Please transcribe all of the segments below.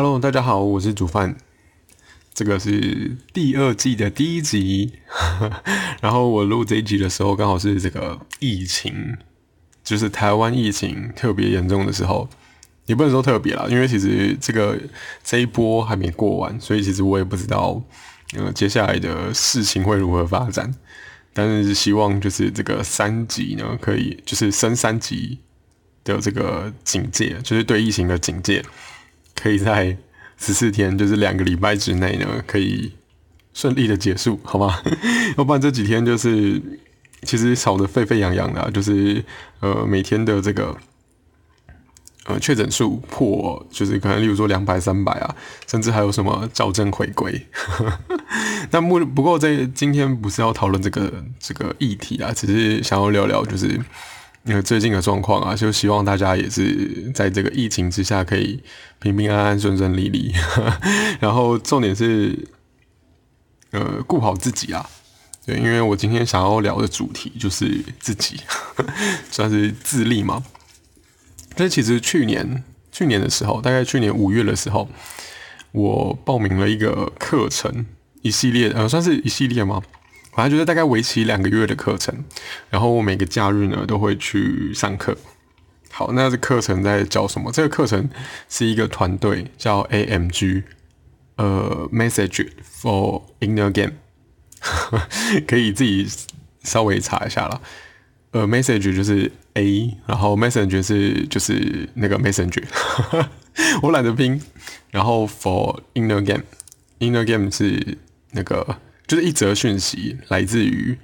Hello，大家好，我是煮饭。这个是第二季的第一集，然后我录这一集的时候，刚好是这个疫情，就是台湾疫情特别严重的时候，也不能说特别啦，因为其实这个这一波还没过完，所以其实我也不知道，呃，接下来的事情会如何发展。但是希望就是这个三级呢，可以就是升三级的这个警戒，就是对疫情的警戒，可以在。十四天就是两个礼拜之内呢，可以顺利的结束，好吗？要不然这几天就是其实吵得沸沸扬扬的，就是呃每天的这个呃确诊数破，就是可能例如说两百、三百啊，甚至还有什么校正回归。那不不过在今天不是要讨论这个这个议题啊，只是想要聊聊就是。因为最近的状况啊，就希望大家也是在这个疫情之下可以平平安安、顺顺利利。然后重点是，呃，顾好自己啊。对，因为我今天想要聊的主题就是自己，算是自立嘛。但其实去年去年的时候，大概去年五月的时候，我报名了一个课程，一系列呃，算是一系列吗？反正就是大概为期两个月的课程，然后我每个假日呢都会去上课。好，那这课程在教什么？这个课程是一个团队叫 AMG，呃，Message for Inner Game，可以自己稍微查一下了。呃，Message 就是 A，然后 Message 是就是那个 Messenger，我懒得拼。然后 for Inner Game，Inner Game 是那个。就是一则讯息来自于，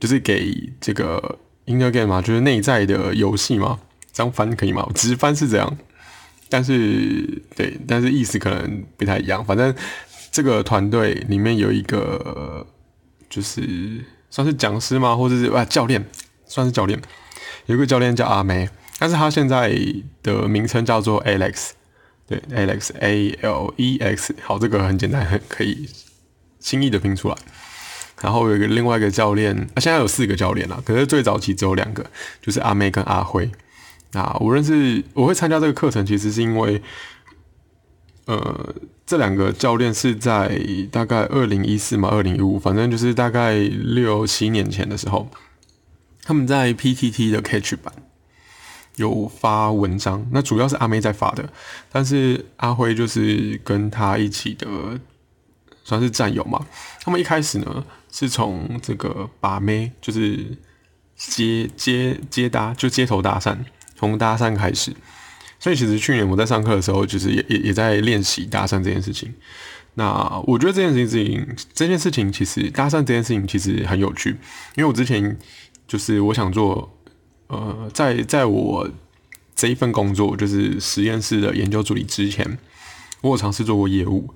就是给这个 inner game 嘛，就是内在的游戏嘛，这样翻可以吗？我直翻是这样，但是对，但是意思可能不太一样。反正这个团队里面有一个，就是算是讲师吗？或者是啊教练，算是教练。有个教练叫阿梅，但是他现在的名称叫做 Alex，对，Alex，A L E X。好，这个很简单，很可以。轻易的拼出来，然后有一个另外一个教练，啊，现在有四个教练了，可是最早期只有两个，就是阿妹跟阿辉。那我认识，我会参加这个课程，其实是因为，呃，这两个教练是在大概二零一四嘛，二零一五，反正就是大概六七年前的时候，他们在 PTT 的 Catch 版有发文章，那主要是阿妹在发的，但是阿辉就是跟他一起的。算是战友嘛？他们一开始呢，是从这个把妹，就是接接接搭，就街头搭讪，从搭讪开始。所以其实去年我在上课的时候，就是也也也在练习搭讪这件事情。那我觉得这件事情，这件事情其实搭讪这件事情其实很有趣，因为我之前就是我想做，呃，在在我这一份工作就是实验室的研究助理之前，我有尝试做过业务。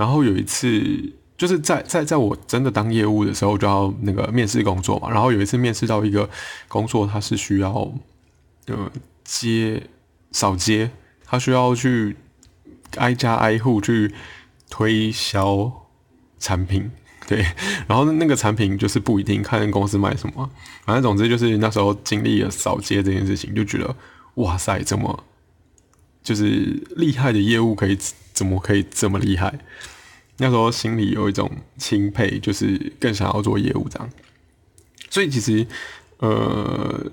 然后有一次，就是在在在我真的当业务的时候，就要那个面试工作嘛。然后有一次面试到一个工作，他是需要呃接扫街，他需要去挨家挨户去推销产品，对。然后那个产品就是不一定看公司卖什么，反正总之就是那时候经历了扫街这件事情，就觉得哇塞，这么就是厉害的业务可以。怎么可以这么厉害？那时候心里有一种钦佩，就是更想要做业务这样。所以其实，呃，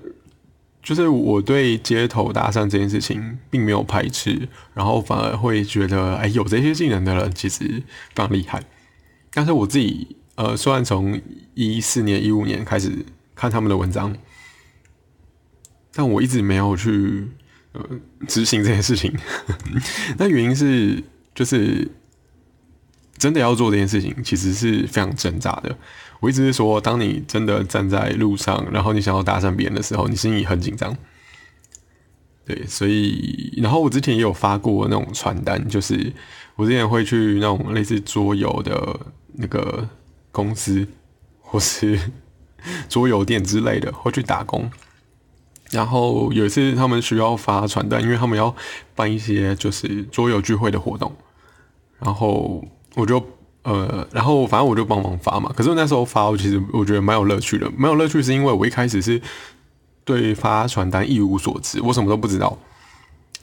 就是我对街头搭讪这件事情并没有排斥，然后反而会觉得，哎，有这些技能的人其实非常厉害。但是我自己，呃，虽然从一四年、一五年开始看他们的文章，但我一直没有去呃执行这件事情。那原因是。就是真的要做这件事情，其实是非常挣扎的。我一直是说，当你真的站在路上，然后你想要搭讪别人的时候，你心里很紧张。对，所以，然后我之前也有发过那种传单，就是我之前会去那种类似桌游的那个公司，或是 桌游店之类的，会去打工。然后有一次他们需要发传单，因为他们要办一些就是桌游聚会的活动。然后我就呃，然后反正我就帮忙发嘛。可是那时候发，我其实我觉得蛮有乐趣的。蛮有乐趣是因为我一开始是对发传单一无所知，我什么都不知道。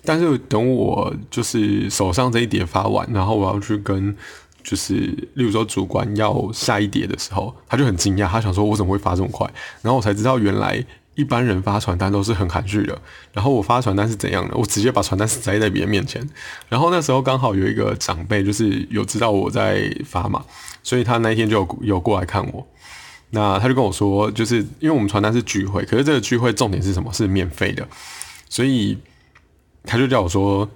但是等我就是手上这一叠发完，然后我要去跟就是例如说主管要下一叠的时候，他就很惊讶，他想说我怎么会发这么快？然后我才知道原来一般人发传单都是很含蓄的，然后我发传单是怎样的？我直接把传单塞在别人面前，然后那时候刚好有一个长辈就是有知道我在发嘛，所以他那一天就有有过来看我。那他就跟我说，就是因为我们传单是聚会，可是这个聚会重点是什么？是免费的，所以他就叫我说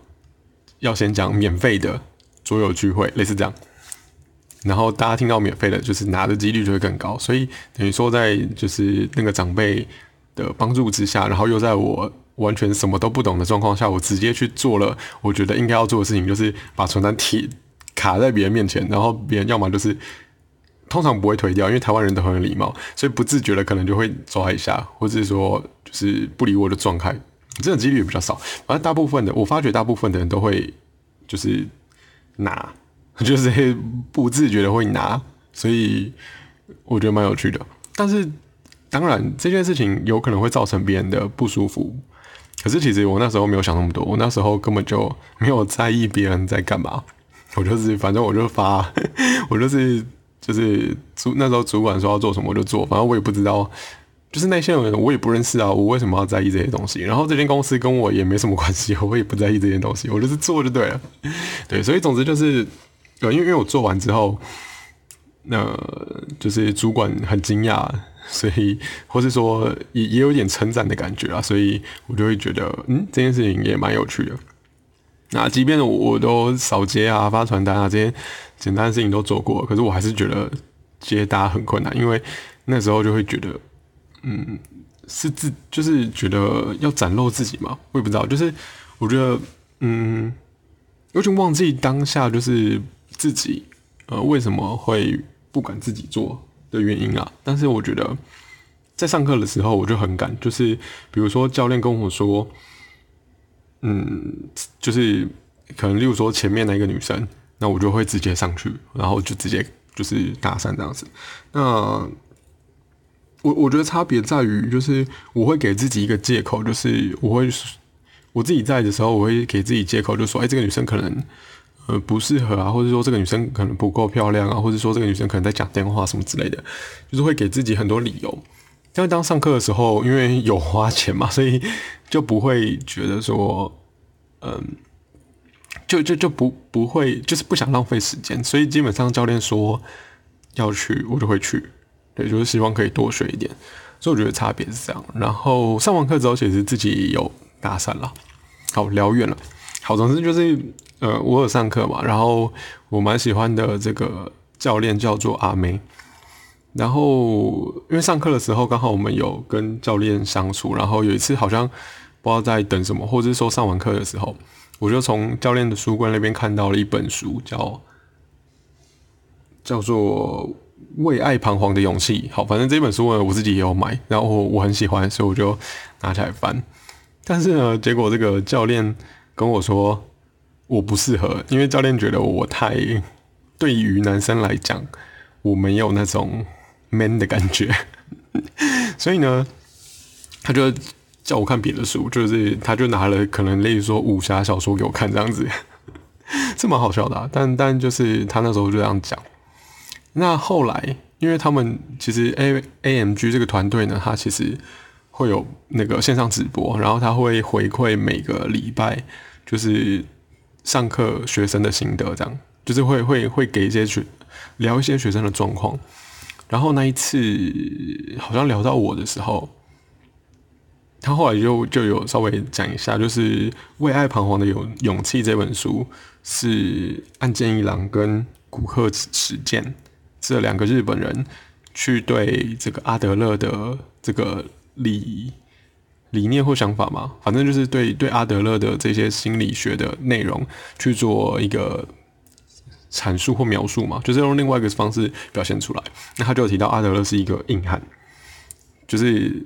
要先讲免费的桌游聚会，类似这样。然后大家听到免费的，就是拿的几率就会更高。所以等于说，在就是那个长辈的帮助之下，然后又在我完全什么都不懂的状况下，我直接去做了我觉得应该要做的事情，就是把传单贴卡在别人面前，然后别人要么就是。通常不会推掉，因为台湾人都很有礼貌，所以不自觉的可能就会抓一下，或者是说就是不理我的状态，这种几率也比较少。反正大部分的，我发觉大部分的人都会就是拿，就是不自觉的会拿，所以我觉得蛮有趣的。但是当然这件事情有可能会造成别人的不舒服，可是其实我那时候没有想那么多，我那时候根本就没有在意别人在干嘛，我就是反正我就发，我就是。就是主那时候主管说要做什么我就做，反正我也不知道，就是那些人我也不认识啊，我为什么要在意这些东西？然后这间公司跟我也没什么关系，我也不在意这些东西，我就是做就对了。对，所以总之就是，呃，因为因为我做完之后，那就是主管很惊讶，所以或是说也也有点称赞的感觉啊，所以我就会觉得，嗯，这件事情也蛮有趣的。那即便我都扫街啊、发传单啊这些简单的事情都做过，可是我还是觉得接搭很困难，因为那时候就会觉得，嗯，是自就是觉得要展露自己嘛，我也不知道，就是我觉得，嗯，有点忘记当下就是自己呃为什么会不敢自己做的原因啊。但是我觉得在上课的时候我就很敢，就是比如说教练跟我说。嗯，就是可能，例如说前面那个女生，那我就会直接上去，然后就直接就是搭讪这样子。那我我觉得差别在于，就是我会给自己一个借口，就是我会我自己在的时候，我会给自己借口，就说，哎，这个女生可能呃不适合啊，或者说这个女生可能不够漂亮啊，或者说这个女生可能在讲电话什么之类的，就是会给自己很多理由。因为当上课的时候，因为有花钱嘛，所以就不会觉得说，嗯，就就就不不会，就是不想浪费时间，所以基本上教练说要去，我就会去，对，就是希望可以多学一点。所以我觉得差别是这样。然后上完课之后，其实自己有搭讪了，好聊远了。好，总之就是呃，我有上课嘛，然后我蛮喜欢的这个教练叫做阿梅。然后，因为上课的时候刚好我们有跟教练相处，然后有一次好像不知道在等什么，或者是说上完课的时候，我就从教练的书柜那边看到了一本书，叫叫做《为爱彷徨的勇气》。好，反正这本书呢，我自己也有买，然后我很喜欢，所以我就拿起来翻。但是呢，结果这个教练跟我说我不适合，因为教练觉得我太对于男生来讲，我没有那种。man 的感觉，所以呢，他就叫我看别的书，就是他就拿了可能类似说武侠小说给我看，这样子，是蛮好笑的。但但就是他那时候就这样讲。那后来，因为他们其实 A A M G 这个团队呢，他其实会有那个线上直播，然后他会回馈每个礼拜就是上课学生的心得，这样就是会会会给一些学聊一些学生的状况。然后那一次好像聊到我的时候，他后来就就有稍微讲一下，就是《为爱彷徨的勇勇气》这本书是岸见一郎跟古贺史健这两个日本人去对这个阿德勒的这个理理念或想法嘛，反正就是对对阿德勒的这些心理学的内容去做一个。阐述或描述嘛，就是用另外一个方式表现出来。那他就提到阿德勒是一个硬汉，就是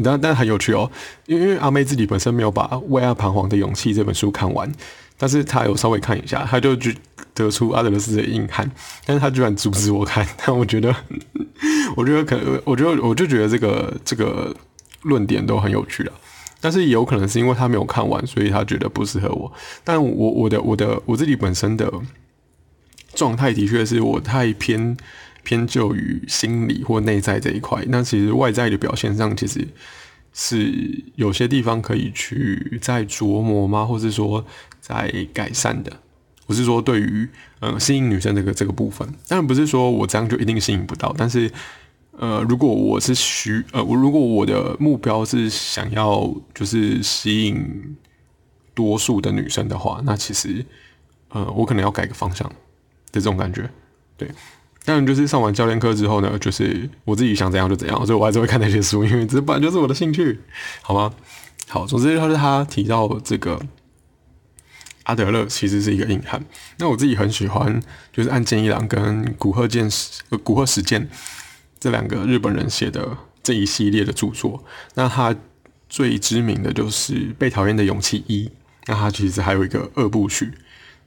但但很有趣哦，因为因为阿妹自己本身没有把《为爱彷徨的勇气》这本书看完，但是他有稍微看一下，他就得得出阿德勒是个硬汉，但是他居然阻止我看，但我觉得，我觉得可，我觉得我就觉得这个这个论点都很有趣啊。但是也有可能是因为他没有看完，所以他觉得不适合我。但我我的我的我自己本身的状态的确是我太偏偏就于心理或内在这一块，那其实外在的表现上其实是有些地方可以去再琢磨吗，或是说在改善的。我是说对于呃吸引女生这个这个部分，当然不是说我这样就一定吸引不到，但是。呃，如果我是需呃，我如果我的目标是想要就是吸引多数的女生的话，那其实呃，我可能要改个方向的这种感觉。对，当然就是上完教练课之后呢，就是我自己想怎样就怎样，所以我还是会看那些书，因为这本来就是我的兴趣，好吗？好，总之就是他提到这个阿德勒其实是一个硬汉，那我自己很喜欢就是岸见一郎跟古贺健呃古贺实践。这两个日本人写的这一系列的著作，那他最知名的就是《被讨厌的勇气一》，那他其实还有一个二部曲，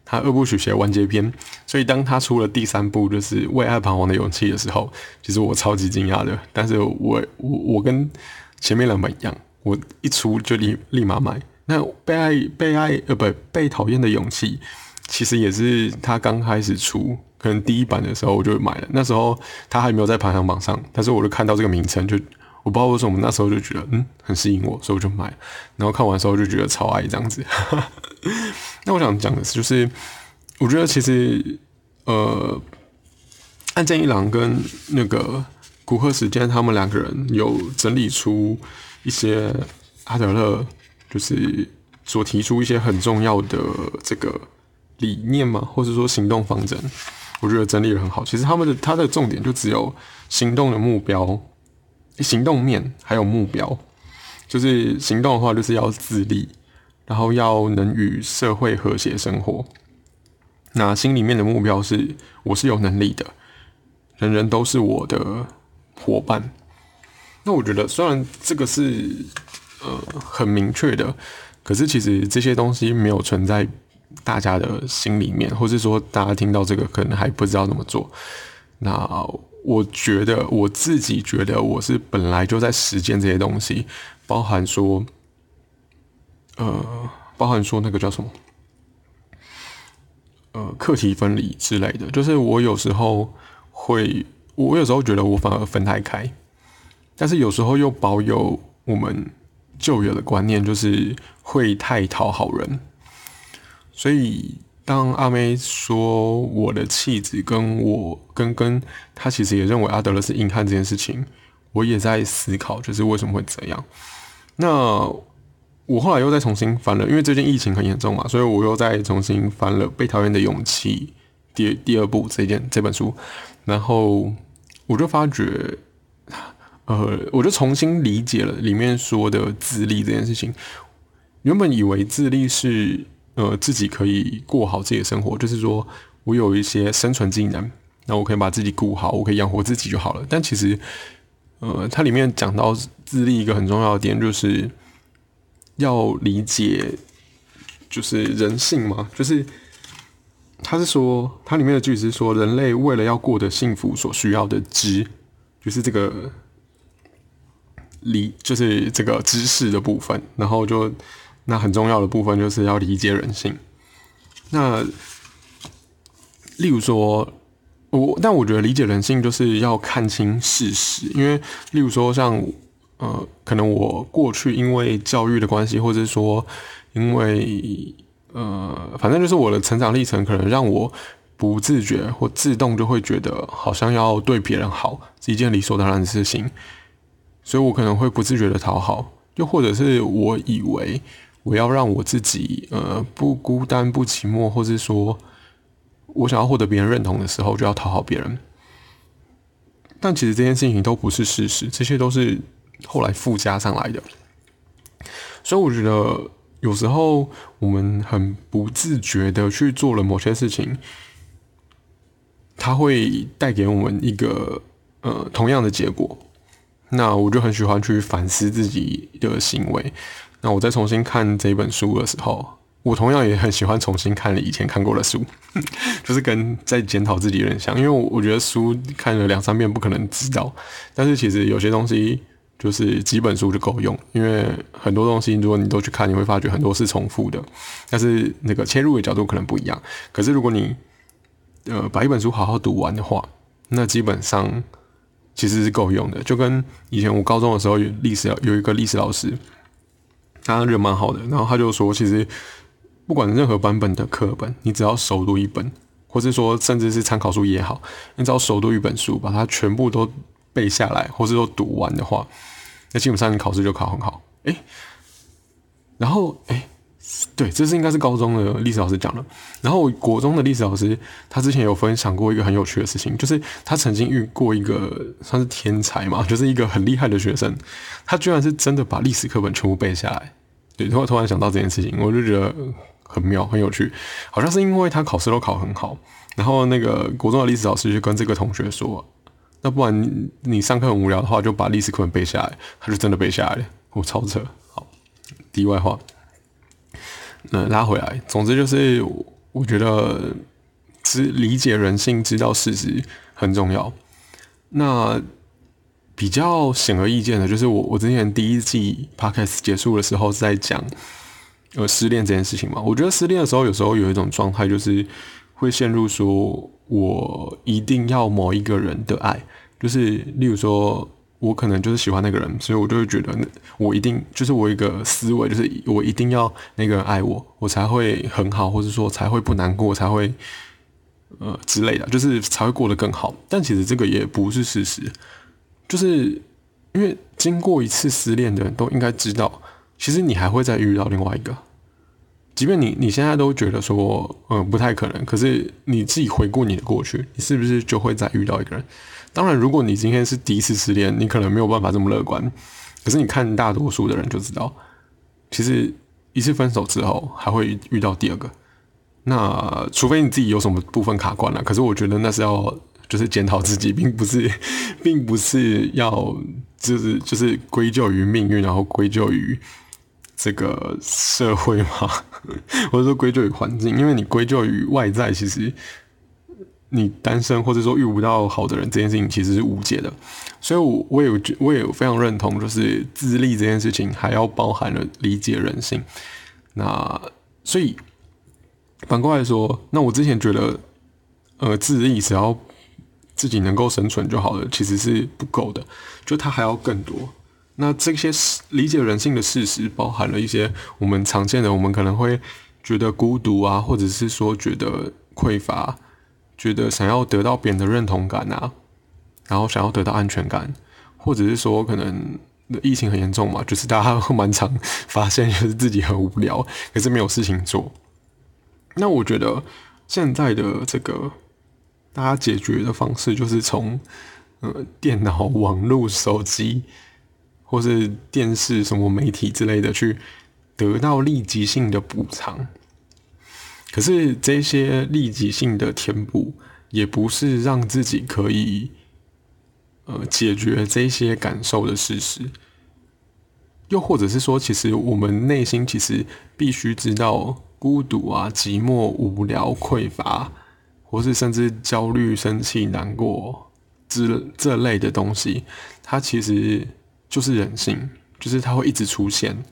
他二部曲写完结篇，所以当他出了第三部就是《为爱彷徨的勇气》的时候，其实我超级惊讶的。但是我我我跟前面两本一样，我一出就立立马买。那《被爱被爱呃不被讨厌的勇气》，其实也是他刚开始出。可能第一版的时候我就买了，那时候它还没有在排行榜上，但是我就看到这个名称，就我不知道为什么那时候就觉得嗯很吸引我，所以我就买。然后看完之后就觉得超爱这样子。那我想讲的是，就是我觉得其实呃，岸见一郎跟那个古贺时间他们两个人有整理出一些阿德勒，就是所提出一些很重要的这个理念嘛，或者说行动方针。我觉得整理的很好。其实他们的他的重点就只有行动的目标、行动面还有目标。就是行动的话，就是要自立，然后要能与社会和谐生活。那心里面的目标是，我是有能力的，人人都是我的伙伴。那我觉得，虽然这个是呃很明确的，可是其实这些东西没有存在。大家的心里面，或是说大家听到这个可能还不知道怎么做。那我觉得我自己觉得我是本来就在实践这些东西，包含说，呃，包含说那个叫什么，呃，课题分离之类的。就是我有时候会，我有时候觉得我反而分太开，但是有时候又保有我们旧有的观念，就是会太讨好人。所以，当阿妹说我的气质跟我跟跟他其实也认为阿德勒是硬汉这件事情，我也在思考，就是为什么会这样。那我后来又再重新翻了，因为最近疫情很严重嘛，所以我又再重新翻了《被讨厌的勇气》第第二部这件这本书，然后我就发觉，呃，我就重新理解了里面说的自立这件事情。原本以为自立是。呃，自己可以过好自己的生活，就是说我有一些生存技能，那我可以把自己顾好，我可以养活自己就好了。但其实，呃，它里面讲到自立一个很重要的点，就是要理解，就是人性嘛，就是他是说，它里面的句子是说，人类为了要过得幸福所需要的知，就是这个理，就是这个知识的部分，然后就。那很重要的部分就是要理解人性。那例如说，我但我觉得理解人性就是要看清事实，因为例如说像呃，可能我过去因为教育的关系，或者说因为呃，反正就是我的成长历程，可能让我不自觉或自动就会觉得好像要对别人好是一件理所当然的事情，所以我可能会不自觉的讨好，又或者是我以为。我要让我自己呃不孤单不寂寞，或是说我想要获得别人认同的时候，就要讨好别人。但其实这件事情都不是事实，这些都是后来附加上来的。所以我觉得有时候我们很不自觉的去做了某些事情，它会带给我们一个呃同样的结果。那我就很喜欢去反思自己的行为。那我再重新看这本书的时候，我同样也很喜欢重新看以前看过的书，就是跟在检讨自己有点像。因为我我觉得书看了两三遍不可能知道，但是其实有些东西就是几本书就够用，因为很多东西如果你都去看，你会发觉很多是重复的，但是那个切入的角度可能不一样。可是如果你呃把一本书好好读完的话，那基本上其实是够用的。就跟以前我高中的时候历史有一个历史老师，他人蛮好的，然后他就说，其实不管任何版本的课本，你只要熟读一本，或是说甚至是参考书也好，你只要熟读一本书，把它全部都。背下来，或是说读完的话，那基本上你考试就考很好。诶，然后诶，对，这是应该是高中的历史老师讲的。然后国中的历史老师，他之前有分享过一个很有趣的事情，就是他曾经遇过一个算是天才嘛，就是一个很厉害的学生，他居然是真的把历史课本全部背下来。对，突然突然想到这件事情，我就觉得很妙，很有趣。好像是因为他考试都考很好，然后那个国中的历史老师就跟这个同学说。那不然你你上课很无聊的话，就把历史课本背下来，他就真的背下来了。我超扯。好，题外话，那拉回来，总之就是我觉得知理解人性、知道事实很重要。那比较显而易见的，就是我我之前第一季 podcast 结束的时候是在讲呃失恋这件事情嘛。我觉得失恋的时候，有时候有一种状态，就是会陷入说我一定要某一个人的爱。就是，例如说，我可能就是喜欢那个人，所以我就会觉得，我一定就是我一个思维，就是我一定要那个人爱我，我才会很好，或者说才会不难过，才会呃之类的，就是才会过得更好。但其实这个也不是事实，就是因为经过一次失恋的人都应该知道，其实你还会再遇到另外一个，即便你你现在都觉得说，嗯，不太可能，可是你自己回顾你的过去，你是不是就会再遇到一个人？当然，如果你今天是第一次失恋，你可能没有办法这么乐观。可是你看大多数的人就知道，其实一次分手之后还会遇到第二个。那除非你自己有什么部分卡关了，可是我觉得那是要就是检讨自己，并不是，并不是要就是就是归咎于命运，然后归咎于这个社会嘛，或者说归咎于环境，因为你归咎于外在，其实。你单身或者说遇不到好的人这件事情其实是无解的，所以，我我有我也有非常认同，就是自立这件事情还要包含了理解人性。那所以反过来说，那我之前觉得，呃，自立只要自己能够生存就好了，其实是不够的，就他还要更多。那这些理解人性的事实，包含了一些我们常见的，我们可能会觉得孤独啊，或者是说觉得匮乏。觉得想要得到别人的认同感啊，然后想要得到安全感，或者是说可能疫情很严重嘛，就是大家会蛮常发现就是自己很无聊，可是没有事情做。那我觉得现在的这个大家解决的方式，就是从呃电脑、网络、手机，或是电视什么媒体之类的去得到立即性的补偿。可是这些立即性的填补，也不是让自己可以，呃，解决这些感受的事实。又或者是说，其实我们内心其实必须知道，孤独啊、寂寞、无聊、匮乏，或是甚至焦虑、生气、难过之这类的东西，它其实就是人性，就是它会一直出现，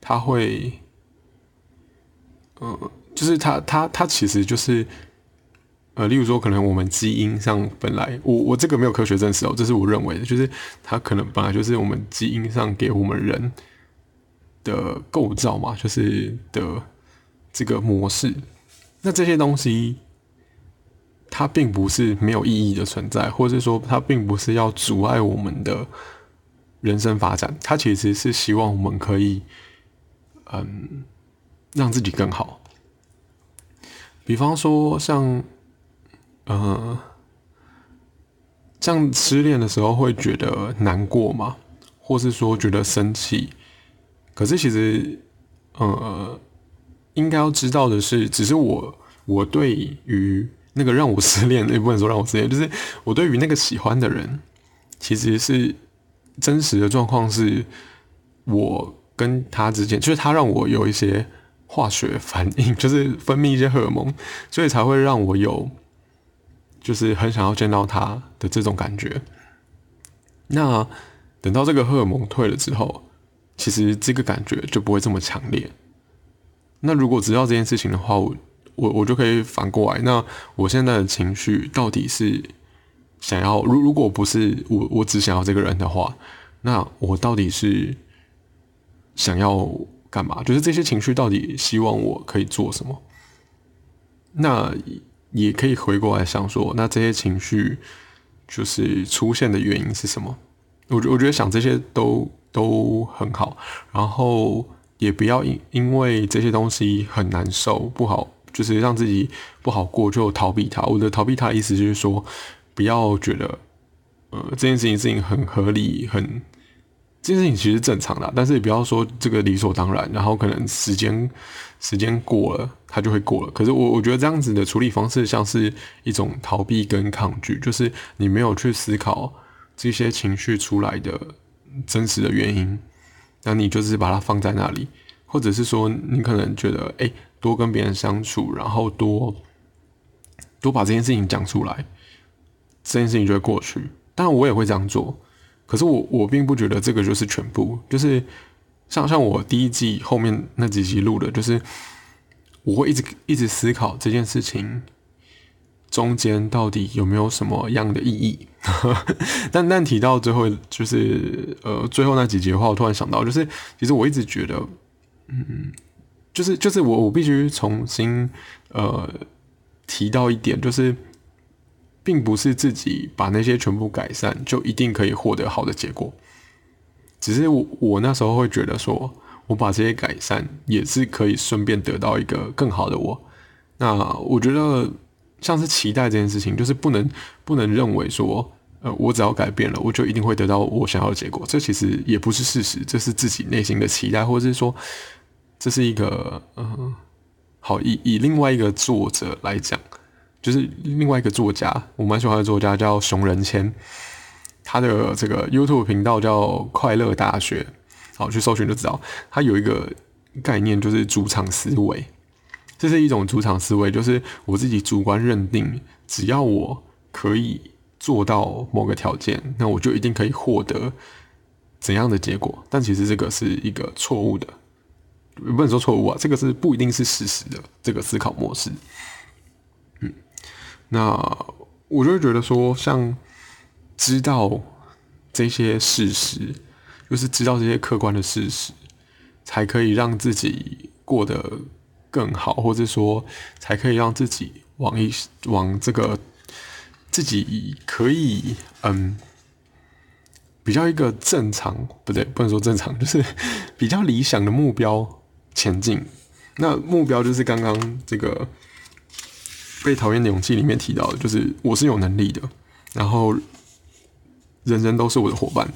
它会，呃。就是它，它，它其实就是，呃，例如说，可能我们基因上本来，我我这个没有科学证实哦，这是我认为的，就是它可能本来就是我们基因上给我们人的构造嘛，就是的这个模式。那这些东西，它并不是没有意义的存在，或者说它并不是要阻碍我们的人生发展，它其实是希望我们可以，嗯，让自己更好。比方说，像，呃，像失恋的时候会觉得难过嘛，或是说觉得生气，可是其实，呃，应该要知道的是，只是我我对于那个让我失恋，那不能说让我失恋，就是我对于那个喜欢的人，其实是真实的状况是，我跟他之间，就是他让我有一些。化学反应 就是分泌一些荷尔蒙，所以才会让我有，就是很想要见到他的这种感觉。那等到这个荷尔蒙退了之后，其实这个感觉就不会这么强烈。那如果知道这件事情的话，我我我就可以反过来，那我现在的情绪到底是想要，如如果不是我我只想要这个人的话，那我到底是想要干嘛？就是这些情绪到底希望我可以做什么？那也可以回过来想说，那这些情绪就是出现的原因是什么？我觉我觉得想这些都都很好，然后也不要因因为这些东西很难受不好，就是让自己不好过就逃避它。我的逃避它的意思就是说，不要觉得呃这件事情事情很合理很。这件事情其实正常的，但是也不要说这个理所当然，然后可能时间时间过了，它就会过了。可是我我觉得这样子的处理方式像是一种逃避跟抗拒，就是你没有去思考这些情绪出来的真实的原因，那你就是把它放在那里，或者是说你可能觉得，哎，多跟别人相处，然后多多把这件事情讲出来，这件事情就会过去。当然，我也会这样做。可是我我并不觉得这个就是全部，就是像像我第一季后面那几集录的，就是我会一直一直思考这件事情中间到底有没有什么样的意义。但但提到最后，就是呃最后那几集的话，我突然想到，就是其实我一直觉得，嗯，就是就是我我必须重新呃提到一点，就是。并不是自己把那些全部改善就一定可以获得好的结果，只是我我那时候会觉得说，我把这些改善也是可以顺便得到一个更好的我。那我觉得像是期待这件事情，就是不能不能认为说，呃，我只要改变了，我就一定会得到我想要的结果。这其实也不是事实，这是自己内心的期待，或者是说，这是一个嗯，好以以另外一个作者来讲。就是另外一个作家，我蛮喜欢的作家叫熊仁谦，他的这个 YouTube 频道叫快乐大学，好去搜寻就知道。他有一个概念就是主场思维，这是一种主场思维，就是我自己主观认定，只要我可以做到某个条件，那我就一定可以获得怎样的结果。但其实这个是一个错误的，不能说错误啊，这个是不一定是事实的这个思考模式。嗯那我就会觉得说，像知道这些事实，就是知道这些客观的事实，才可以让自己过得更好，或者说才可以让自己往一往这个自己可以嗯比较一个正常不对，不能说正常，就是 比较理想的目标前进。那目标就是刚刚这个。被讨厌的勇气里面提到的，就是我是有能力的，然后人人都是我的伙伴。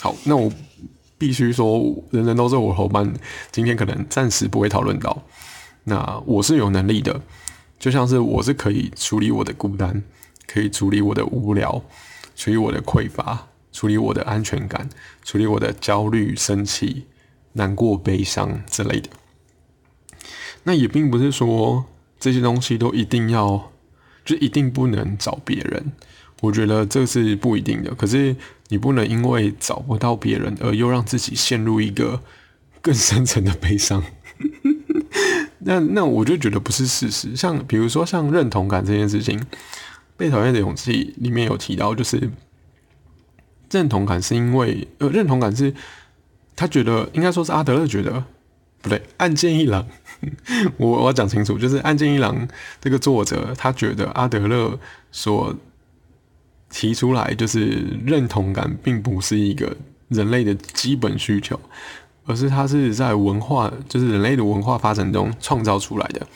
好，那我必须说，人人都是我的伙伴。今天可能暂时不会讨论到。那我是有能力的，就像是我是可以处理我的孤单，可以处理我的无聊，处理我的匮乏，处理我的安全感，处理我的焦虑、生气、难过、悲伤之类的。那也并不是说。这些东西都一定要，就一定不能找别人。我觉得这是不一定的。可是你不能因为找不到别人，而又让自己陷入一个 更深层的悲伤。那那我就觉得不是事实。像比如说像认同感这件事情，《被讨厌的勇气》里面有提到，就是认同感是因为呃，认同感是他觉得应该说是阿德勒觉得不对，案件一郎。我我要讲清楚，就是岸见一郎这个作者，他觉得阿德勒所提出来，就是认同感并不是一个人类的基本需求，而是他是在文化，就是人类的文化发展中创造出来的。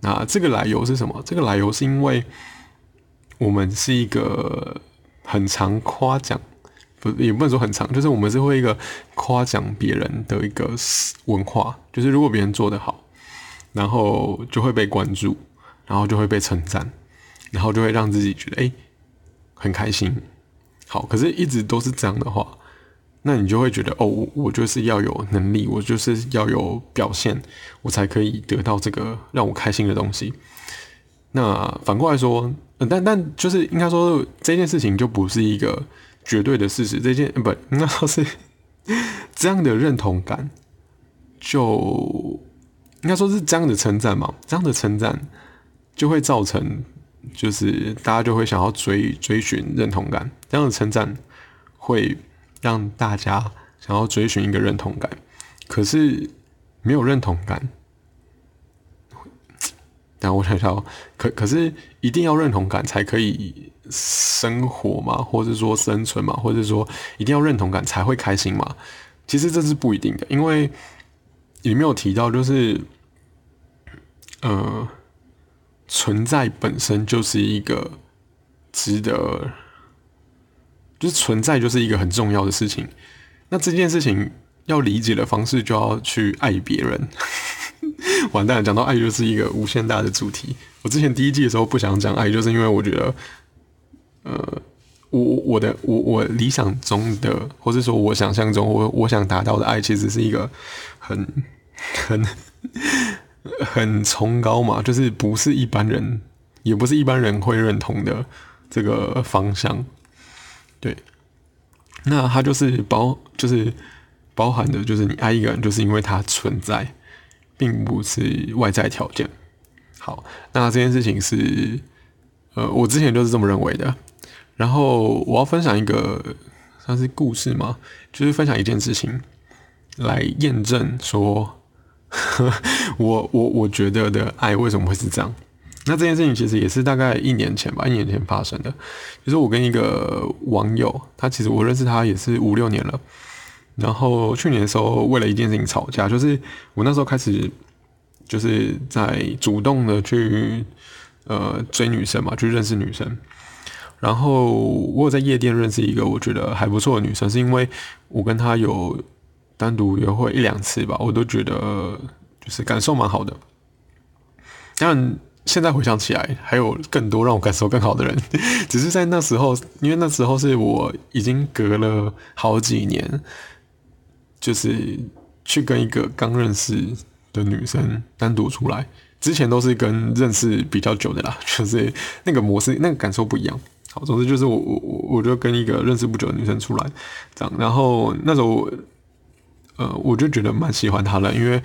那这个来由是什么？这个来由是因为我们是一个很常夸奖。不，也不能说很长，就是我们是会一个夸奖别人的一个文化，就是如果别人做得好，然后就会被关注，然后就会被称赞，然后就会让自己觉得哎很开心。好，可是一直都是这样的话，那你就会觉得哦，我我就是要有能力，我就是要有表现，我才可以得到这个让我开心的东西。那反过来说，但但就是应该说这件事情就不是一个。绝对的事实，这件不应该说是这样的认同感，就应该说是这样的称赞嘛，这样的称赞就会造成，就是大家就会想要追追寻认同感，这样的称赞会让大家想要追寻一个认同感，可是没有认同感。但我想想，可可是一定要认同感才可以生活嘛，或者说生存嘛，或者说一定要认同感才会开心嘛？其实这是不一定的，因为里面有提到，就是呃，存在本身就是一个值得，就是存在就是一个很重要的事情。那这件事情要理解的方式，就要去爱别人。完蛋了，讲到爱就是一个无限大的主题。我之前第一季的时候不想讲爱，就是因为我觉得，呃，我我的我我理想中的，或者说我想象中我我想达到的爱，其实是一个很 很 很崇高嘛，就是不是一般人，也不是一般人会认同的这个方向。对，那它就是包，就是包含的，就是你爱一个人，就是因为他存在。并不是外在条件。好，那这件事情是，呃，我之前就是这么认为的。然后我要分享一个算是故事嘛，就是分享一件事情来验证说，我我我觉得的爱为什么会是这样。那这件事情其实也是大概一年前吧，一年前发生的。就是我跟一个网友，他其实我认识他也是五六年了。然后去年的时候，为了一件事情吵架，就是我那时候开始就是在主动的去呃追女生嘛，去认识女生。然后我有在夜店认识一个我觉得还不错的女生，是因为我跟她有单独约会一两次吧，我都觉得就是感受蛮好的。但现在回想起来，还有更多让我感受更好的人，只是在那时候，因为那时候是我已经隔了好几年。就是去跟一个刚认识的女生单独出来，之前都是跟认识比较久的啦，就是那个模式、那个感受不一样。总之就是我我我我就跟一个认识不久的女生出来，这样，然后那时候呃，我就觉得蛮喜欢她的，因为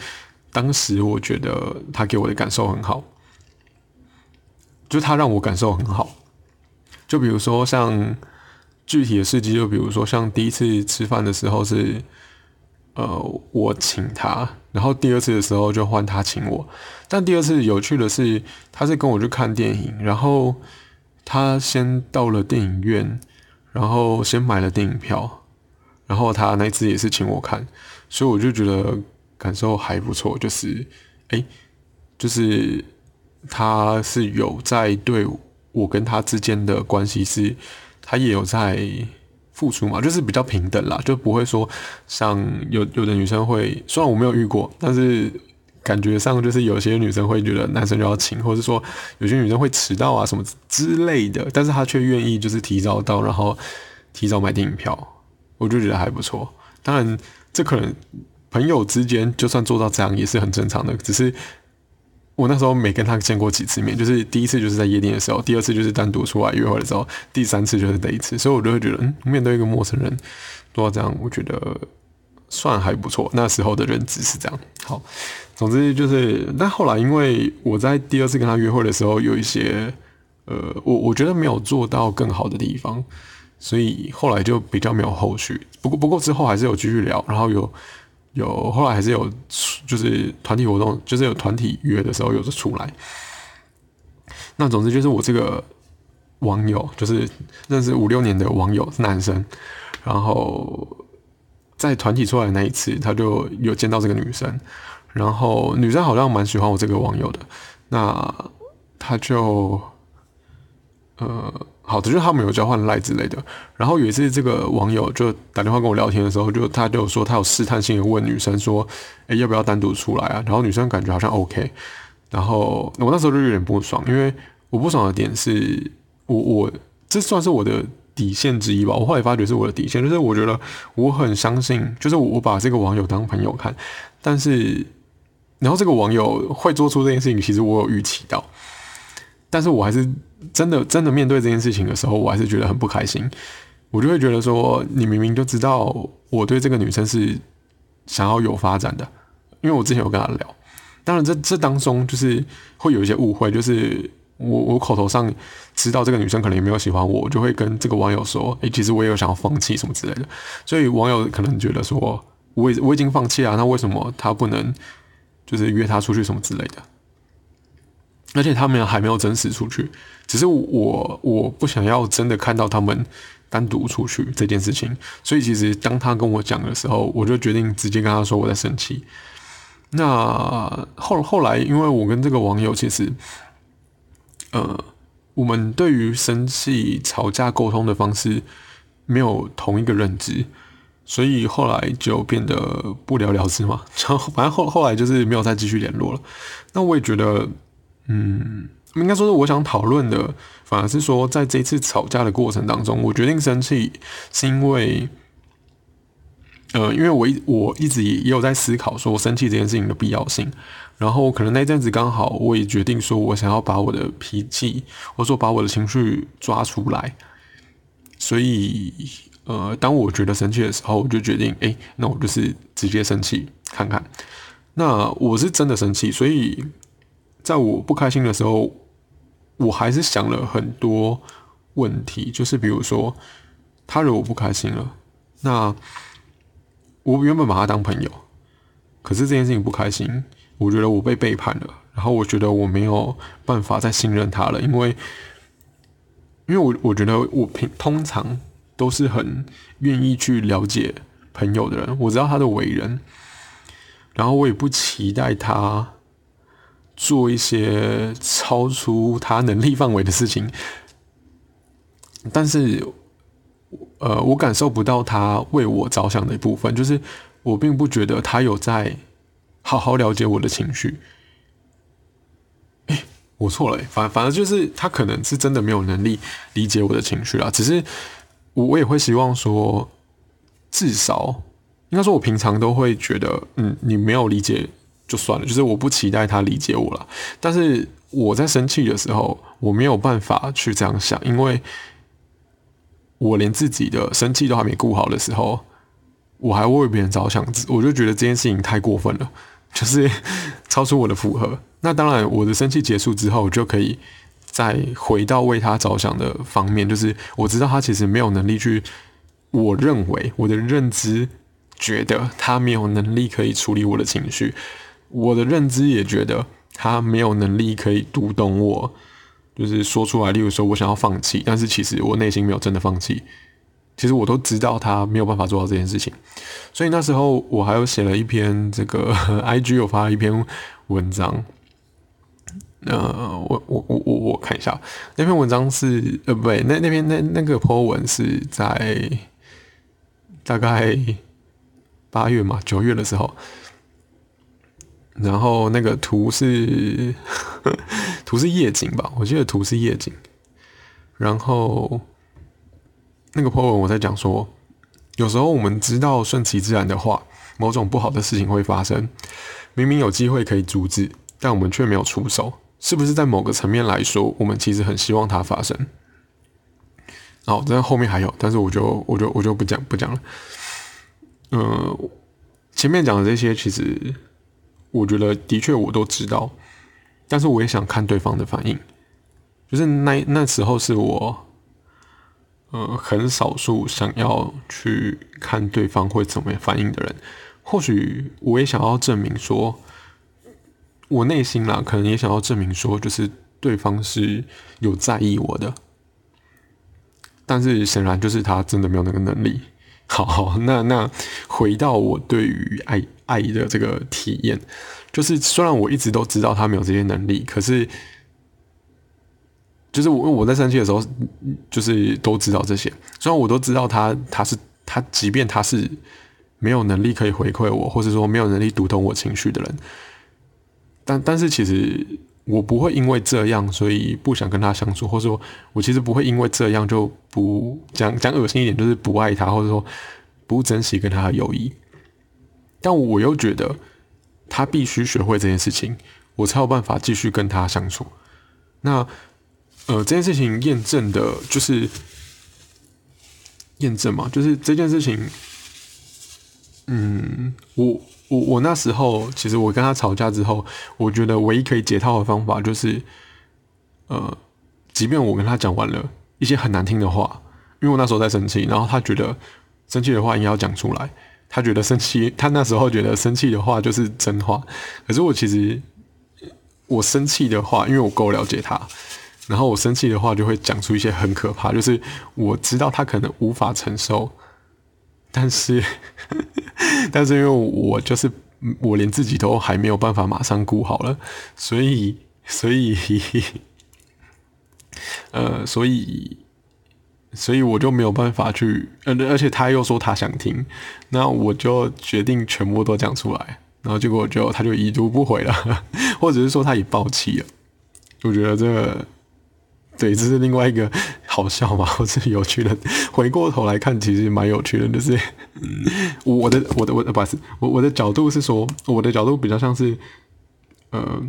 当时我觉得她给我的感受很好，就她让我感受很好。就比如说像具体的事迹，就比如说像第一次吃饭的时候是。呃，我请他，然后第二次的时候就换他请我。但第二次有趣的是，他是跟我去看电影，然后他先到了电影院，然后先买了电影票，然后他那次也是请我看，所以我就觉得感受还不错，就是哎，就是他是有在对我跟他之间的关系是，他也有在。付出嘛，就是比较平等啦，就不会说像有有的女生会，虽然我没有遇过，但是感觉上就是有些女生会觉得男生就要请，或者说有些女生会迟到啊什么之类的，但是她却愿意就是提早到，然后提早买电影票，我就觉得还不错。当然，这可能朋友之间就算做到这样也是很正常的，只是。我那时候没跟他见过几次面，就是第一次就是在夜店的时候，第二次就是单独出来约会的时候，第三次就是这一次，所以我就会觉得，嗯，面对一个陌生人做到这样，我觉得算还不错。那时候的认知是这样。好，总之就是，但后来因为我在第二次跟他约会的时候，有一些呃，我我觉得没有做到更好的地方，所以后来就比较没有后续。不过不过之后还是有继续聊，然后有。有后来还是有，就是团体活动，就是有团体约的时候有出来。那总之就是我这个网友，就是认识五六年的网友，男生。然后在团体出来那一次，他就有见到这个女生。然后女生好像蛮喜欢我这个网友的，那他就呃。好的，就是他们有交换赖之类的。然后有一次，这个网友就打电话跟我聊天的时候，就他就说他有试探性的问女生说：“哎，要不要单独出来啊？”然后女生感觉好像 OK。然后我那时候就有点不爽，因为我不爽的点是我我这算是我的底线之一吧。我后来发觉是我的底线，就是我觉得我很相信，就是我把这个网友当朋友看，但是然后这个网友会做出这件事情，其实我有预期到。但是我还是真的真的面对这件事情的时候，我还是觉得很不开心，我就会觉得说，你明明就知道我对这个女生是想要有发展的，因为我之前有跟她聊。当然，这这当中就是会有一些误会，就是我我口头上知道这个女生可能也没有喜欢我，我就会跟这个网友说，诶，其实我也有想要放弃什么之类的。所以网友可能觉得说，我我已经放弃了，那为什么他不能就是约她出去什么之类的？而且他们还没有真实出去，只是我我不想要真的看到他们单独出去这件事情。所以其实当他跟我讲的时候，我就决定直接跟他说我在生气。那后后来，因为我跟这个网友其实，呃，我们对于生气、吵架、沟通的方式没有同一个认知，所以后来就变得不了了之嘛。然后反正后后来就是没有再继续联络了。那我也觉得，嗯，应该说是我想讨论的，反而是说在这次吵架的过程当中，我决定生气是因为。呃，因为我一我一直也也有在思考说生气这件事情的必要性，然后可能那阵子刚好我也决定说我想要把我的脾气或者说把我的情绪抓出来，所以呃，当我觉得生气的时候，我就决定，哎，那我就是直接生气看看。那我是真的生气，所以在我不开心的时候，我还是想了很多问题，就是比如说他惹我不开心了，那。我原本把他当朋友，可是这件事情不开心，我觉得我被背叛了，然后我觉得我没有办法再信任他了，因为，因为我我觉得我平通常都是很愿意去了解朋友的人，我知道他的为人，然后我也不期待他做一些超出他能力范围的事情，但是。呃，我感受不到他为我着想的一部分，就是我并不觉得他有在好好了解我的情绪。哎，我错了，反反正就是他可能是真的没有能力理解我的情绪啦。只是我我也会希望说，至少应该说，我平常都会觉得，嗯，你没有理解就算了，就是我不期待他理解我了。但是我在生气的时候，我没有办法去这样想，因为。我连自己的生气都还没顾好的时候，我还为别人着想，我就觉得这件事情太过分了，就是超出我的负荷。那当然，我的生气结束之后，就可以再回到为他着想的方面，就是我知道他其实没有能力去，我认为我的认知觉得他没有能力可以处理我的情绪，我的认知也觉得他没有能力可以读懂我。就是说出来，例如说我想要放弃，但是其实我内心没有真的放弃。其实我都知道他没有办法做到这件事情，所以那时候我还有写了一篇这个 I G 有发了一篇文章。呃，我我我我我看一下那篇文章是呃不对，那那篇那那个 po 文是在大概八月嘛九月的时候。然后那个图是 图是夜景吧？我记得图是夜景。然后那个 po 文我在讲说，有时候我们知道顺其自然的话，某种不好的事情会发生。明明有机会可以阻止，但我们却没有出手。是不是在某个层面来说，我们其实很希望它发生？哦，这后面还有，但是我就我就我就不讲不讲了。嗯，前面讲的这些其实。我觉得的确我都知道，但是我也想看对方的反应。就是那那时候是我，呃，很少数想要去看对方会怎么反应的人。或许我也想要证明说，我内心啦，可能也想要证明说，就是对方是有在意我的。但是显然就是他真的没有那个能力。好，好 那那回到我对于爱。爱的这个体验，就是虽然我一直都知道他没有这些能力，可是，就是我我在生气的时候，就是都知道这些。虽然我都知道他他是他，即便他是没有能力可以回馈我，或者说没有能力读懂我情绪的人，但但是其实我不会因为这样，所以不想跟他相处，或者说我其实不会因为这样就不讲讲恶心一点，就是不爱他，或者说不珍惜跟他的友谊。但我又觉得他必须学会这件事情，我才有办法继续跟他相处。那呃，这件事情验证的就是验证嘛，就是这件事情，嗯，我我我那时候其实我跟他吵架之后，我觉得唯一可以解套的方法就是，呃，即便我跟他讲完了一些很难听的话，因为我那时候在生气，然后他觉得生气的话应该要讲出来，他觉得生气，他那时候觉得生气的话就是真话，可是我其实我生气的话，因为我够了解他。然后我生气的话就会讲出一些很可怕，就是我知道他可能无法承受，但是，但是因为我就是我连自己都还没有办法马上顾好了，所以，所以，呃，所以，所以我就没有办法去，呃，而且他又说他想听，那我就决定全部都讲出来，然后结果就他就已读不回了，或者是说他已爆气了，我觉得这个。对，这是另外一个好笑嘛，或是有趣的。回过头来看，其实蛮有趣的，就是 我的我的我的不是我我的角度是说，我的角度比较像是，呃，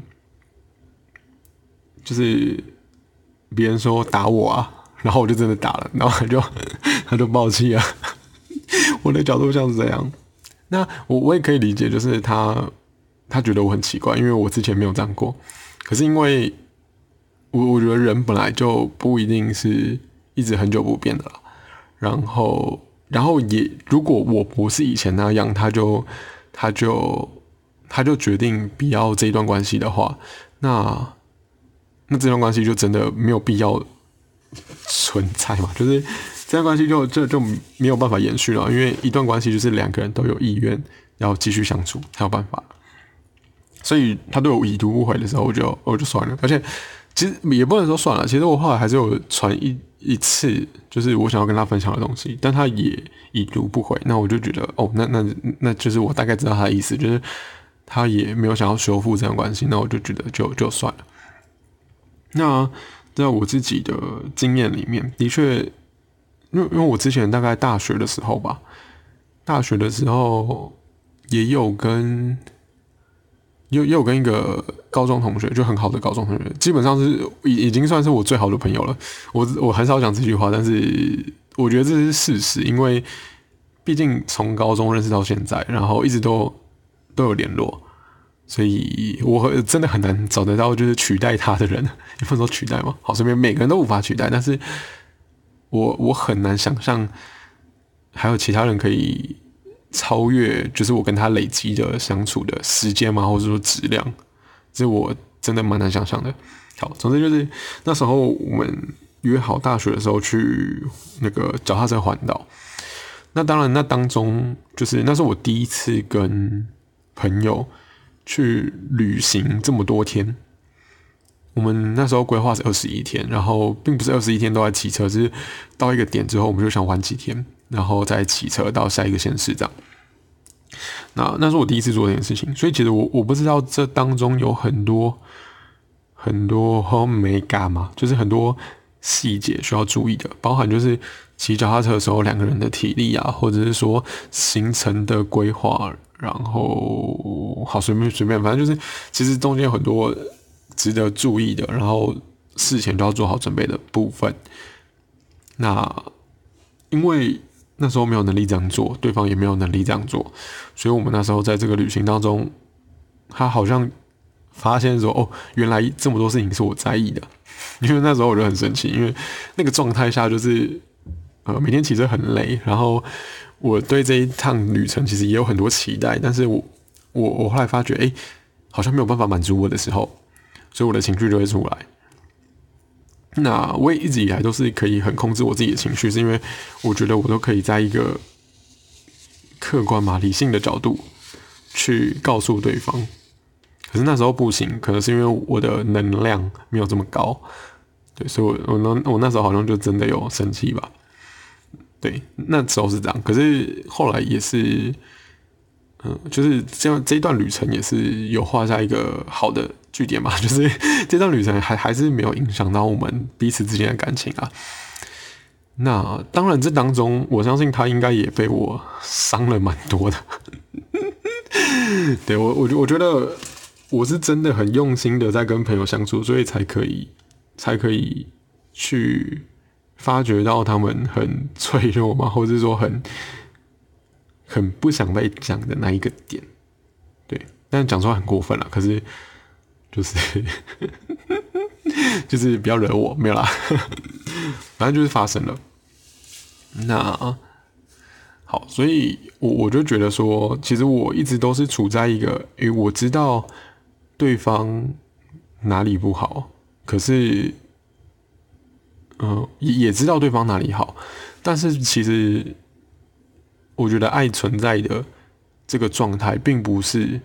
就是别人说打我啊，然后我就真的打了，然后他就 他就爆气啊。我的角度像是这样，那我我也可以理解，就是他他觉得我很奇怪，因为我之前没有这样过，可是因为。我我觉得人本来就不一定是一直很久不变的啦，然后，然后也如果我不是以前那样，他就他就他就决定不要这一段关系的话，那那这段关系就真的没有必要存在嘛？就是这段关系就这就没有办法延续了，因为一段关系就是两个人都有意愿要继续相处才有办法。所以他对我已读不回的时候，我就我就算了，而且。其实也不能说算了，其实我后来还是有传一一次，就是我想要跟他分享的东西，但他也已读不回。那我就觉得，哦，那那那就是我大概知道他的意思，就是他也没有想要修复这段关系。那我就觉得就就算了。那在我自己的经验里面，的确，因为因为我之前大概大学的时候吧，大学的时候也有跟。又又跟一个高中同学，就很好的高中同学，基本上是已已经算是我最好的朋友了。我我很少讲这句话，但是我觉得这是事实，因为毕竟从高中认识到现在，然后一直都都有联络，所以我真的很难找得到就是取代他的人。你不能说取代吗？好，身边每个人都无法取代，但是我我很难想象还有其他人可以。超越就是我跟他累积的相处的时间嘛，或者说质量，这我真的蛮难想象的。好，总之就是那时候我们约好大学的时候去那个脚踏车环岛。那当然，那当中就是那是我第一次跟朋友去旅行这么多天。我们那时候规划是二十一天，然后并不是二十一天都在骑车，是到一个点之后，我们就想玩几天。然后再骑车到下一个县市，这样。那那是我第一次做这件事情，所以其实我我不知道这当中有很多很多 omega 嘛，就是很多细节需要注意的，包含就是骑脚踏车的时候两个人的体力啊，或者是说行程的规划，然后好随便随便，反正就是其实中间有很多值得注意的，然后事前都要做好准备的部分。那因为。那时候没有能力这样做，对方也没有能力这样做，所以我们那时候在这个旅行当中，他好像发现说：“哦，原来这么多事情是我在意的。”因为那时候我就很生气，因为那个状态下就是呃每天其实很累，然后我对这一趟旅程其实也有很多期待，但是我我我后来发觉，哎，好像没有办法满足我的时候，所以我的情绪就会出来。那我也一直以来都是可以很控制我自己的情绪，是因为我觉得我都可以在一个客观嘛、理性的角度去告诉对方。可是那时候不行，可能是因为我的能量没有这么高，对，所以我我那我那时候好像就真的有生气吧。对，那时候是这样，可是后来也是。嗯，就是这样，这一段旅程也是有画下一个好的句点嘛。就是这段旅程还还是没有影响到我们彼此之间的感情啊。那当然，这当中我相信他应该也被我伤了蛮多的。对我，我我觉得我是真的很用心的在跟朋友相处，所以才可以才可以去发觉到他们很脆弱吗？或者说很很不想被讲的那一个点？对，但讲出来很过分了。可是就是就是不要惹我，没有啦。反正就是发生了。那好，所以我我就觉得说，其实我一直都是处在一个，诶，我知道对方哪里不好，可是。嗯，也也知道对方哪里好，但是其实我觉得爱存在的这个状态，并不是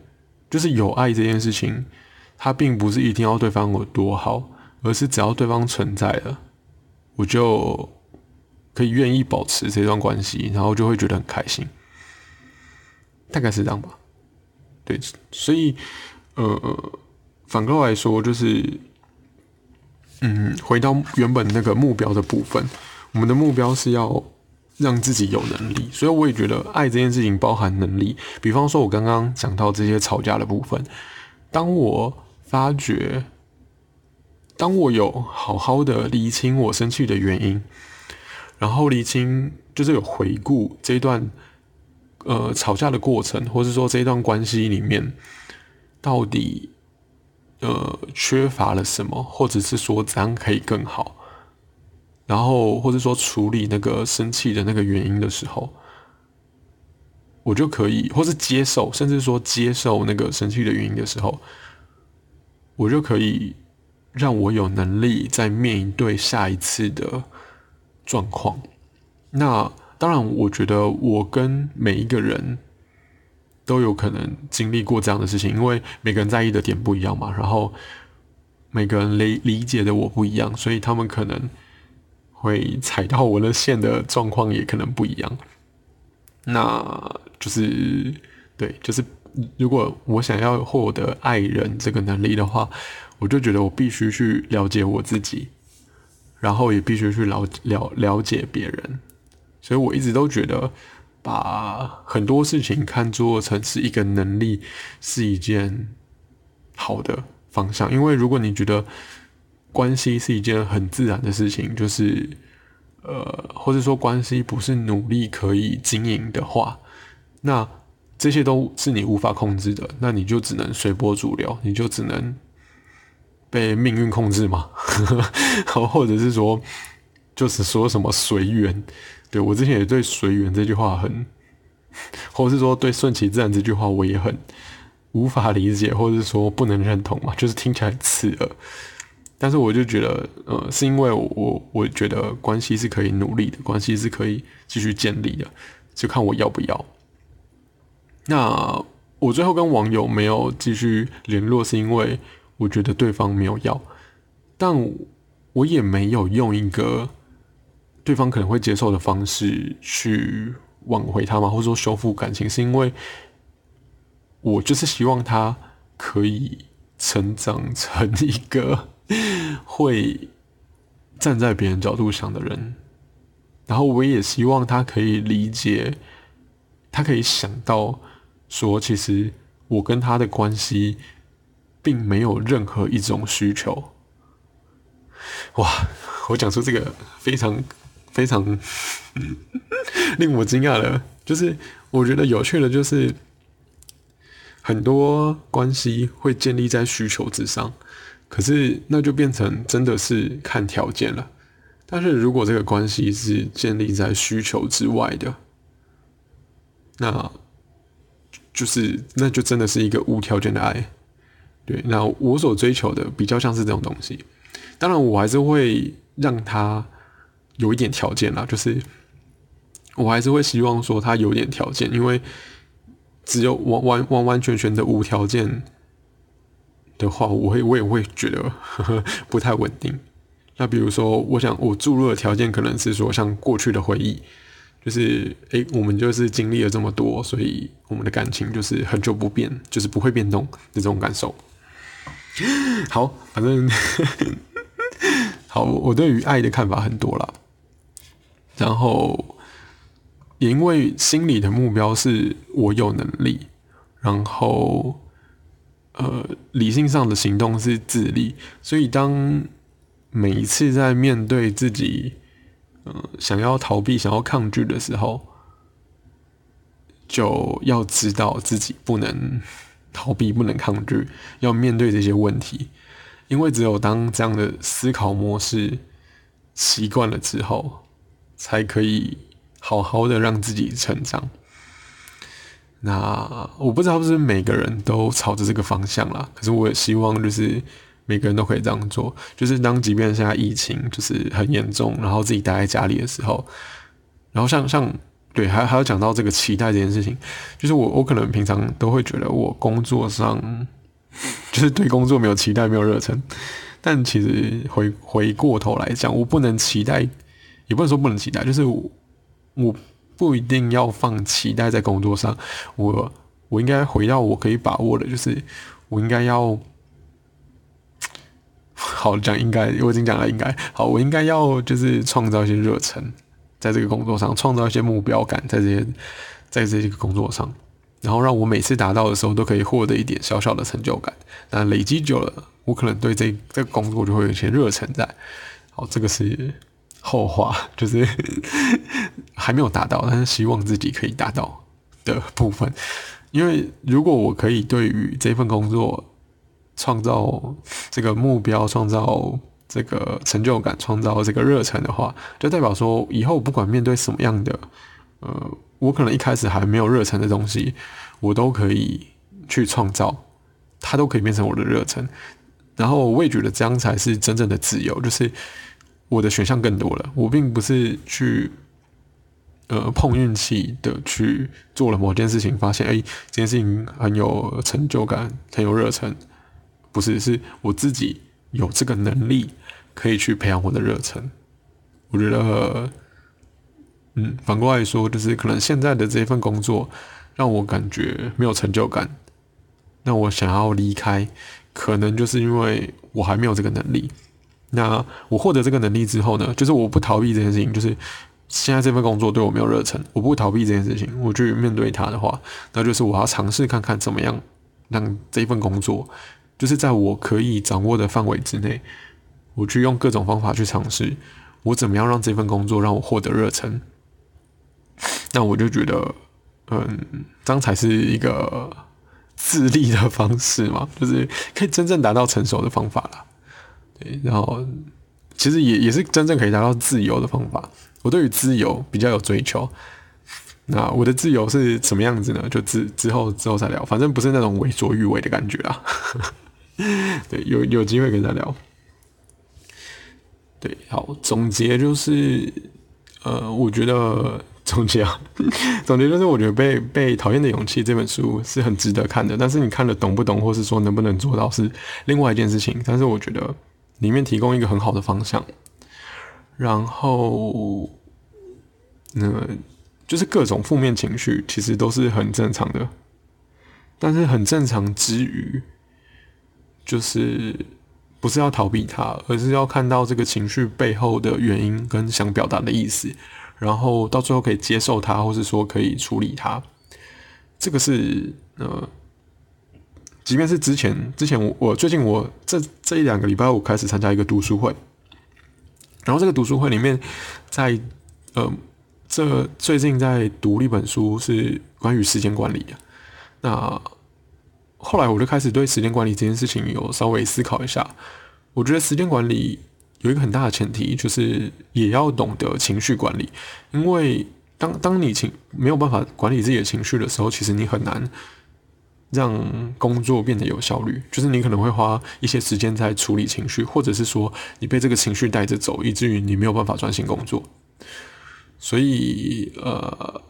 就是有爱这件事情，它并不是一定要对方有多好，而是只要对方存在了，我就可以愿意保持这段关系，然后就会觉得很开心，大概是这样吧。对，所以呃，反过来说就是。嗯，回到原本那个目标的部分，我们的目标是要让自己有能力，所以我也觉得爱这件事情包含能力。比方说，我刚刚讲到这些吵架的部分，当我发觉，当我有好好的理清我生气的原因，然后理清就是有回顾这一段呃吵架的过程，或是说这一段关系里面到底。呃，缺乏了什么，或者是说怎样可以更好，然后或者说处理那个生气的那个原因的时候，我就可以，或是接受，甚至说接受那个生气的原因的时候，我就可以让我有能力在面对下一次的状况。那当然，我觉得我跟每一个人。都有可能经历过这样的事情，因为每个人在意的点不一样嘛，然后每个人理理解的我不一样，所以他们可能会踩到我的线的状况也可能不一样。那就是对，就是如果我想要获得爱人这个能力的话，我就觉得我必须去了解我自己，然后也必须去了了了解别人，所以我一直都觉得。把很多事情看作成是一个能力，是一件好的方向。因为如果你觉得关系是一件很自然的事情，就是呃，或者说关系不是努力可以经营的话，那这些都是你无法控制的，那你就只能随波逐流，你就只能被命运控制嘛，或者是说，就是说什么随缘。对我之前也对“随缘”这句话很，或是说对“顺其自然”这句话我也很无法理解，或者是说不能认同嘛，就是听起来很刺耳。但是我就觉得，呃，是因为我我觉得关系是可以努力的，关系是可以继续建立的，就看我要不要。那我最后跟网友没有继续联络，是因为我觉得对方没有要，但我也没有用一个。对方可能会接受的方式去挽回他嘛？或者说修复感情，是因为我就是希望他可以成长成一个 会站在别人角度想的人，然后我也希望他可以理解，他可以想到说，其实我跟他的关系并没有任何一种需求。哇，我讲出这个非常。非常令我惊讶的，就是我觉得有趣的，就是很多关系会建立在需求之上，可是那就变成真的是看条件了。但是如果这个关系是建立在需求之外的，那就是那就真的是一个无条件的爱。对，那我所追求的比较像是这种东西。当然，我还是会让他。有一点条件啦，就是我还是会希望说他有点条件，因为只有完完完完全全的无条件的话，我会我也会觉得 不太稳定。那比如说，我想我注入的条件可能是说，像过去的回忆，就是诶，我们就是经历了这么多，所以我们的感情就是很久不变，就是不会变动这种感受。好，反正 好，我对于爱的看法很多了。然后，也因为心里的目标是我有能力，然后，呃，理性上的行动是自立，所以当每一次在面对自己呃，想要逃避、想要抗拒的时候，就要知道自己不能 逃避、不能抗拒，要面对这些问题。因为只有当这样的思考模式习惯了之后，才可以好好的让自己成长。那我不知道是不是每个人都朝着这个方向啦，可是我也希望就是每个人都可以这样做。就是当即便现在疫情就是很严重，然后自己待在家里的时候，然后像像对，还还要讲到这个期待这件事情，就是我我可能平常都会觉得我工作上。就是对工作没有期待，没有热忱。但其实回回过头来讲，我不能期待，也不能说不能期待，就是我不一定要放期待在工作上。我我应该回到我可以把握的，就是我应该要 好讲，应该我已经讲了，应该好，我应该要就是创造一些热忱，在这个工作上创造一些目标感，在这些在这些个工作上。然后让我每次达到的时候都可以获得一点小小的成就感。那累积久了，我可能对这这个工作就会有一些热忱在。好，这个是后话，就是 还没有达到，但是希望自己可以达到的部分。因为如果我可以对于这份工作创造这个目标、创造这个成就感、创造这个热忱的话，就代表说以后不管面对什么样的，呃。我可能一开始还没有热忱的东西，我都可以去创造，它都可以变成我的热忱。然后我也觉得这样才是真正的自由，就是我的选项更多了。我并不是去呃碰运气的去做了某件事情，发现哎这件事情很有成就感，很有热忱。不是，是我自己有这个能力可以去培养我的热忱。我觉得。嗯，反过来说，就是可能现在的这份工作让我感觉没有成就感，那我想要离开，可能就是因为我还没有这个能力。那我获得这个能力之后呢，就是我不逃避这件事情，就是现在这份工作对我没有热忱，我不逃避这件事情，我去面对它的话，那就是我要尝试看看怎么样让这份工作，就是在我可以掌握的范围之内，我去用各种方法去尝试，我怎么样让这份工作让我获得热忱。那我就觉得，嗯，这样才是一个自立的方式嘛，就是可以真正达到成熟的方法了。对，然后其实也也是真正可以达到自由的方法。我对于自由比较有追求。那我的自由是什么样子呢？就之之后之后再聊，反正不是那种为所欲为的感觉啊。对，有有机会跟他聊。对，好，总结就是，呃，我觉得。总结啊，总结就是，我觉得《被被讨厌的勇气》这本书是很值得看的，但是你看了懂不懂，或是说能不能做到，是另外一件事情。但是我觉得里面提供一个很好的方向，然后，那就是各种负面情绪其实都是很正常的，但是很正常之余，就是不是要逃避它，而是要看到这个情绪背后的原因跟想表达的意思。然后到最后可以接受它，或是说可以处理它，这个是呃，即便是之前之前我我最近我这这一两个礼拜我开始参加一个读书会，然后这个读书会里面在呃这最近在读一本书是关于时间管理的，那后来我就开始对时间管理这件事情有稍微思考一下，我觉得时间管理。有一个很大的前提，就是也要懂得情绪管理，因为当当你情没有办法管理自己的情绪的时候，其实你很难让工作变得有效率。就是你可能会花一些时间在处理情绪，或者是说你被这个情绪带着走，以至于你没有办法专心工作。所以，呃，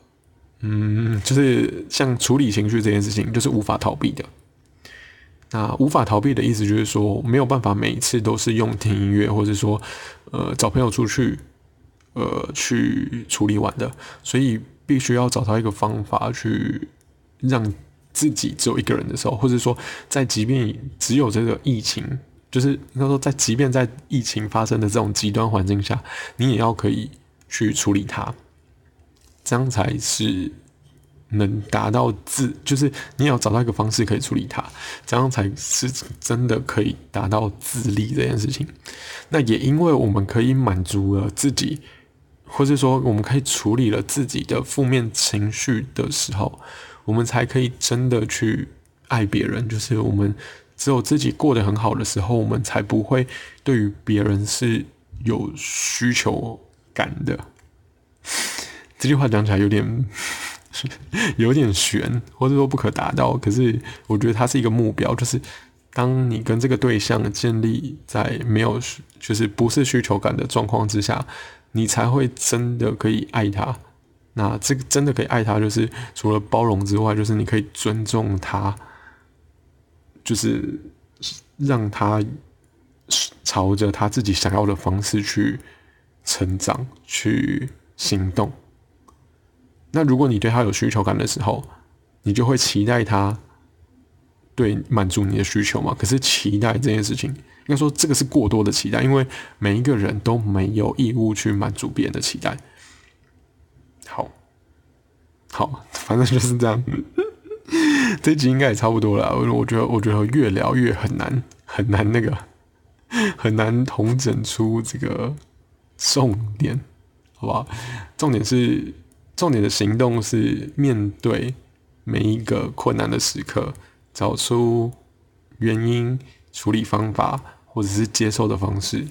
嗯，就是像处理情绪这件事情，就是无法逃避的。那无法逃避的意思就是说，没有办法每一次都是用听音乐，或者说，呃，找朋友出去，呃，去处理完的。所以必须要找到一个方法，去让自己只有一个人的时候，或者说，在即便只有这个疫情，就是应该说，在即便在疫情发生的这种极端环境下，你也要可以去处理它，这样才是。能达到自，就是你也要找到一个方式可以处理它，这样才是真的可以达到自立这件事情。那也因为我们可以满足了自己或是说我们可以处理了自己的负面情绪的时候，我们才可以真的去爱别人。就是我们只有自己过得很好的时候，我们才不会对于别人是有需求感的。这句话讲起来有点 有点悬，或者说不可达到。可是我觉得它是一个目标，就是当你跟这个对象建立在没有就是不是需求感的状况之下。你才会真的可以爱他。那这个真的可以爱他，就是除了包容之外，就是你可以尊重他，就是让他朝着他自己想要的方式去成长、去行动。那如果你对他有需求感的时候，你就会期待他对满足你的需求嘛？可是期待这件事情。应该说，这个是过多的期待，因为每一个人都没有义务去满足别人的期待。好，好，反正就是这样。这集应该也差不多了。我我觉得，我觉得越聊越很难，很难那个，很难统整出这个重点，好不好？重点是，重点的行动是面对每一个困难的时刻，找出原因，处理方法。或者是接受的方式，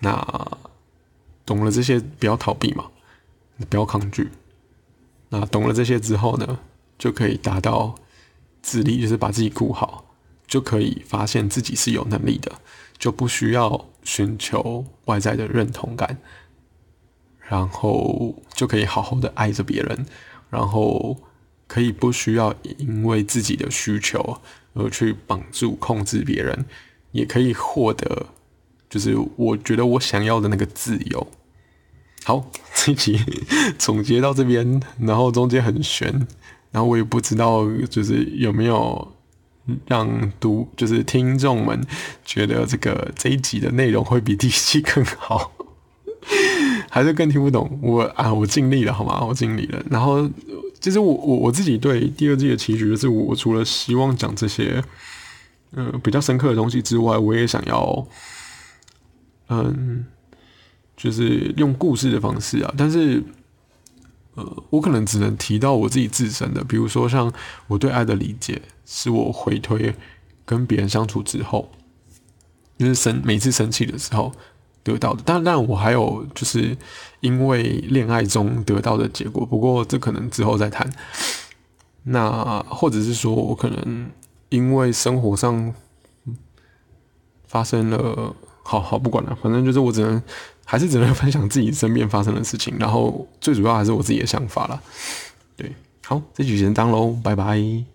那懂了这些，不要逃避嘛，不要抗拒。那懂了这些之后呢，就可以达到自立，就是把自己顾好，就可以发现自己是有能力的，就不需要寻求外在的认同感，然后就可以好好的爱着别人，然后可以不需要因为自己的需求。而去绑住、控制别人，也可以获得，就是我觉得我想要的那个自由。好，这一集总结到这边，然后中间很悬，然后我也不知道就是有没有让读就是听众们觉得这个这一集的内容会比第一期更好，还是更听不懂？我啊，我尽力了，好吗？我尽力了，然后。其实我我我自己对第二季的期许就是，我除了希望讲这些，呃，比较深刻的东西之外，我也想要，嗯，就是用故事的方式啊。但是，呃，我可能只能提到我自己自身的，比如说像我对爱的理解，是我回推跟别人相处之后，就是生每次生气的时候。得到的，当然我还有就是因为恋爱中得到的结果，不过这可能之后再谈。那或者是说我可能因为生活上发生了，好好不管了，反正就是我只能还是只能分享自己身边发生的事情，然后最主要还是我自己的想法啦。对，好，这局先当喽，拜拜。